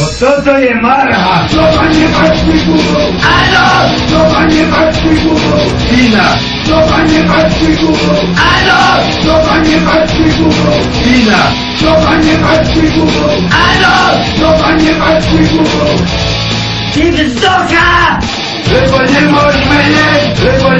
No co to je marcha? Co panie patrz górą? Alo! Co panie patrz górą? Wina! Co panie patrz górą? Alo! Co panie patrz górą? Wina! Co panie patrz górą? Alo! Co panie patrz górą? Ty wzdoka! Rybo nie możemy jeść! Rybo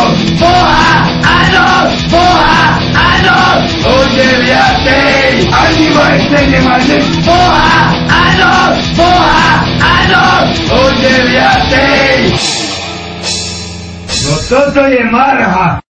¡Animarse! ¡Animarse! ¡Animarse! ¡Boa! ¡Anos! ¡Boa! ¡Anos! ¡Oye, viate! ¡Nosotros en Marja!